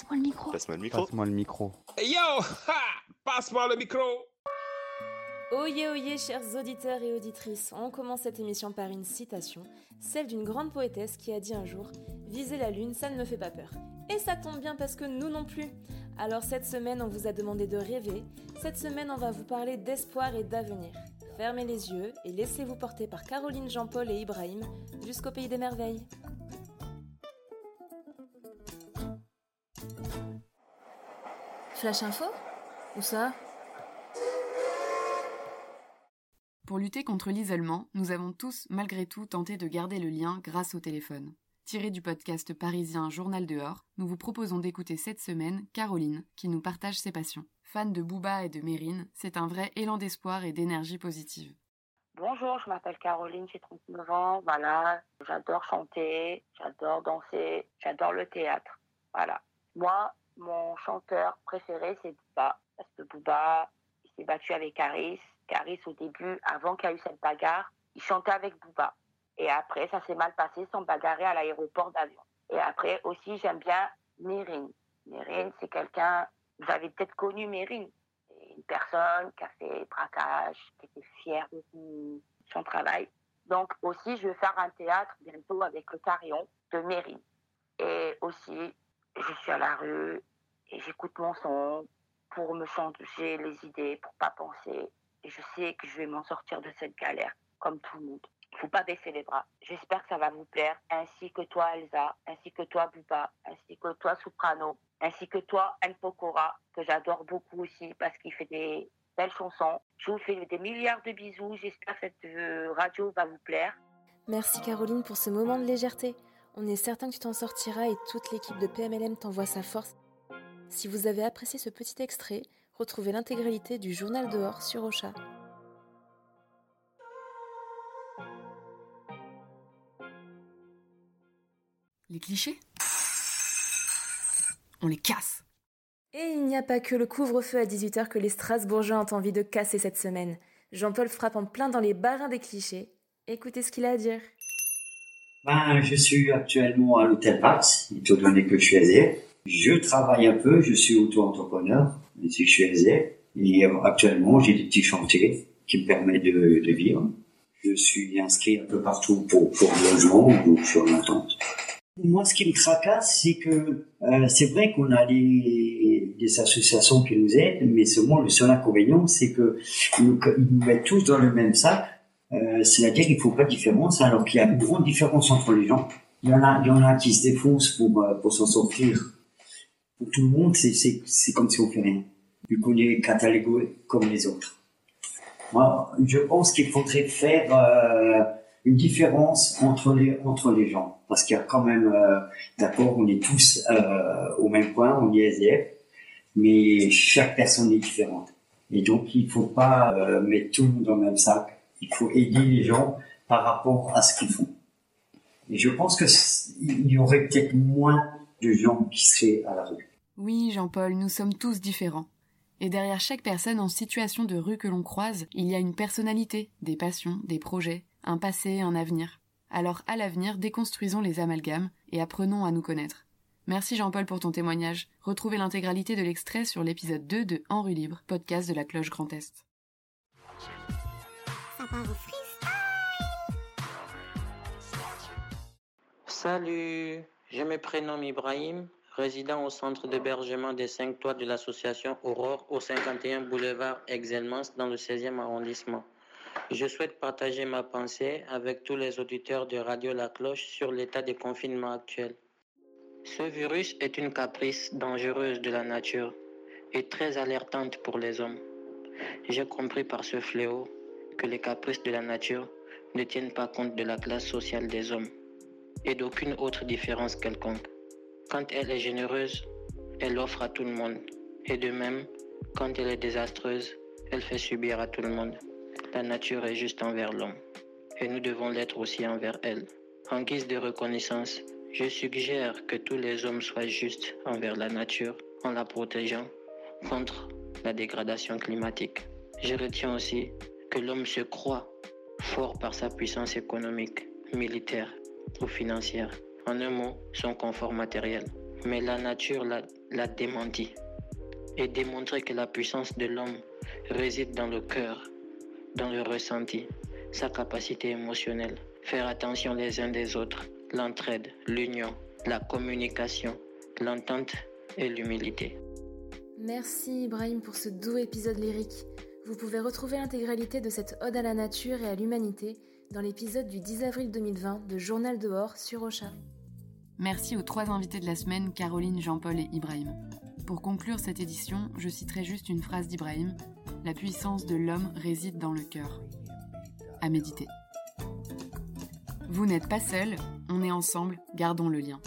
Passe-moi le micro. Passe-moi le micro. Passe-moi le micro. Hey yo ha Passe-moi le micro Oyez, oyez, chers auditeurs et auditrices, on commence cette émission par une citation, celle d'une grande poétesse qui a dit un jour Viser la lune, ça ne me fait pas peur. Et ça tombe bien parce que nous non plus. Alors cette semaine, on vous a demandé de rêver. Cette semaine, on va vous parler d'espoir et d'avenir. Fermez les yeux et laissez-vous porter par Caroline, Jean-Paul et Ibrahim jusqu'au pays des merveilles. Flash info Où ça Pour lutter contre l'isolement, nous avons tous, malgré tout, tenté de garder le lien grâce au téléphone. Tiré du podcast parisien Journal dehors, nous vous proposons d'écouter cette semaine Caroline, qui nous partage ses passions. Fan de Booba et de Mérine, c'est un vrai élan d'espoir et d'énergie positive. Bonjour, je m'appelle Caroline, j'ai 39 ans. Voilà, j'adore chanter, j'adore danser, j'adore le théâtre. Voilà. Moi, mon chanteur préféré, c'est Booba. Parce que Booba, il s'est battu avec Caris. Caris, au début, avant qu'il y ait eu cette bagarre, il chantait avec Booba. Et après, ça s'est mal passé, ils sont bagarrés à l'aéroport d'avion. Et après, aussi, j'aime bien Mérine. Mérine, c'est quelqu'un, vous avez peut-être connu Mérine. Une personne qui a fait braquage, qui était fière de son, son travail. Donc aussi, je vais faire un théâtre bientôt avec le carillon de Mérine. Et aussi, je suis à la rue et j'écoute mon son pour me changer les idées, pour pas penser. Et je sais que je vais m'en sortir de cette galère, comme tout le monde. Faut pas baisser les bras. J'espère que ça va vous plaire, ainsi que toi, Elsa, ainsi que toi, Bouba, ainsi que toi, Soprano, ainsi que toi, El Pokora, que j'adore beaucoup aussi parce qu'il fait des belles chansons. Je vous fais des milliards de bisous. J'espère que cette euh, radio va vous plaire. Merci Caroline pour ce moment de légèreté. On est certain que tu t'en sortiras et toute l'équipe de PMLM t'envoie sa force. Si vous avez apprécié ce petit extrait, retrouvez l'intégralité du journal dehors sur Ocha. Les clichés? On les casse Et il n'y a pas que le couvre-feu à 18h que les Strasbourgeois ont envie de casser cette semaine. Jean-Paul frappe en plein dans les barins des clichés. Écoutez ce qu'il a à dire. Ben, je suis actuellement à l'hôtel Pax, étant donné que je suis SDF. Je travaille un peu, je suis auto-entrepreneur, si je suis SDF. Et euh, actuellement, j'ai des petits chantiers qui me permettent de, de vivre. Je suis inscrit un peu partout pour, pour le logement, donc je suis en attente. Moi, ce qui me tracasse, c'est que euh, c'est vrai qu'on a les, des associations qui nous aident, mais seulement le seul inconvénient, c'est que nous, ils nous mettent tous dans le même sac. Euh, C'est-à-dire qu'il faut pas de différence, alors qu'il y a une grande différence entre les gens. Il y en a, il y en a qui se défoncent pour euh, pour s'en sortir. Pour tout le monde, c'est comme si on fait rien. Vu qu'on est catalogué comme les autres. Moi, je pense qu'il faudrait faire euh, une différence entre les entre les gens, parce qu'il y a quand même, euh, d'accord, on est tous euh, au même point, on est SDF, mais chaque personne est différente. Et donc, il faut pas euh, mettre tout le monde dans le même sac. Il faut aider les gens par rapport à ce qu'ils font. Et je pense que c- il y aurait peut-être moins de gens qui seraient à la rue. Oui, Jean-Paul, nous sommes tous différents. Et derrière chaque personne en situation de rue que l'on croise, il y a une personnalité, des passions, des projets, un passé, un avenir. Alors à l'avenir, déconstruisons les amalgames et apprenons à nous connaître. Merci Jean-Paul pour ton témoignage. Retrouvez l'intégralité de l'extrait sur l'épisode 2 de En rue libre, podcast de la Cloche Grand Est. Salut, je me prénomme Ibrahim, résident au centre d'hébergement des 5 toits de l'association Aurore au 51 boulevard Excelmance dans le 16e arrondissement. Je souhaite partager ma pensée avec tous les auditeurs de Radio La Cloche sur l'état de confinement actuel. Ce virus est une caprice dangereuse de la nature et très alertante pour les hommes. J'ai compris par ce fléau que les caprices de la nature ne tiennent pas compte de la classe sociale des hommes et d'aucune autre différence quelconque. Quand elle est généreuse, elle offre à tout le monde. Et de même, quand elle est désastreuse, elle fait subir à tout le monde. La nature est juste envers l'homme. Et nous devons l'être aussi envers elle. En guise de reconnaissance, je suggère que tous les hommes soient justes envers la nature en la protégeant contre la dégradation climatique. Je retiens aussi que l'homme se croit fort par sa puissance économique, militaire ou financière. En un mot, son confort matériel. mais la nature l'a démenti et démontré que la puissance de l'homme réside dans le cœur, dans le ressenti, sa capacité émotionnelle, faire attention les uns des autres, l'entraide, l'union, la communication, l'entente et l'humilité. Merci Ibrahim pour ce doux épisode lyrique. Vous pouvez retrouver l'intégralité de cette ode à la nature et à l'humanité dans l'épisode du 10 avril 2020 de Journal dehors sur Ocha. Merci aux trois invités de la semaine, Caroline, Jean-Paul et Ibrahim. Pour conclure cette édition, je citerai juste une phrase d'Ibrahim La puissance de l'homme réside dans le cœur. À méditer. Vous n'êtes pas seul, on est ensemble, gardons le lien.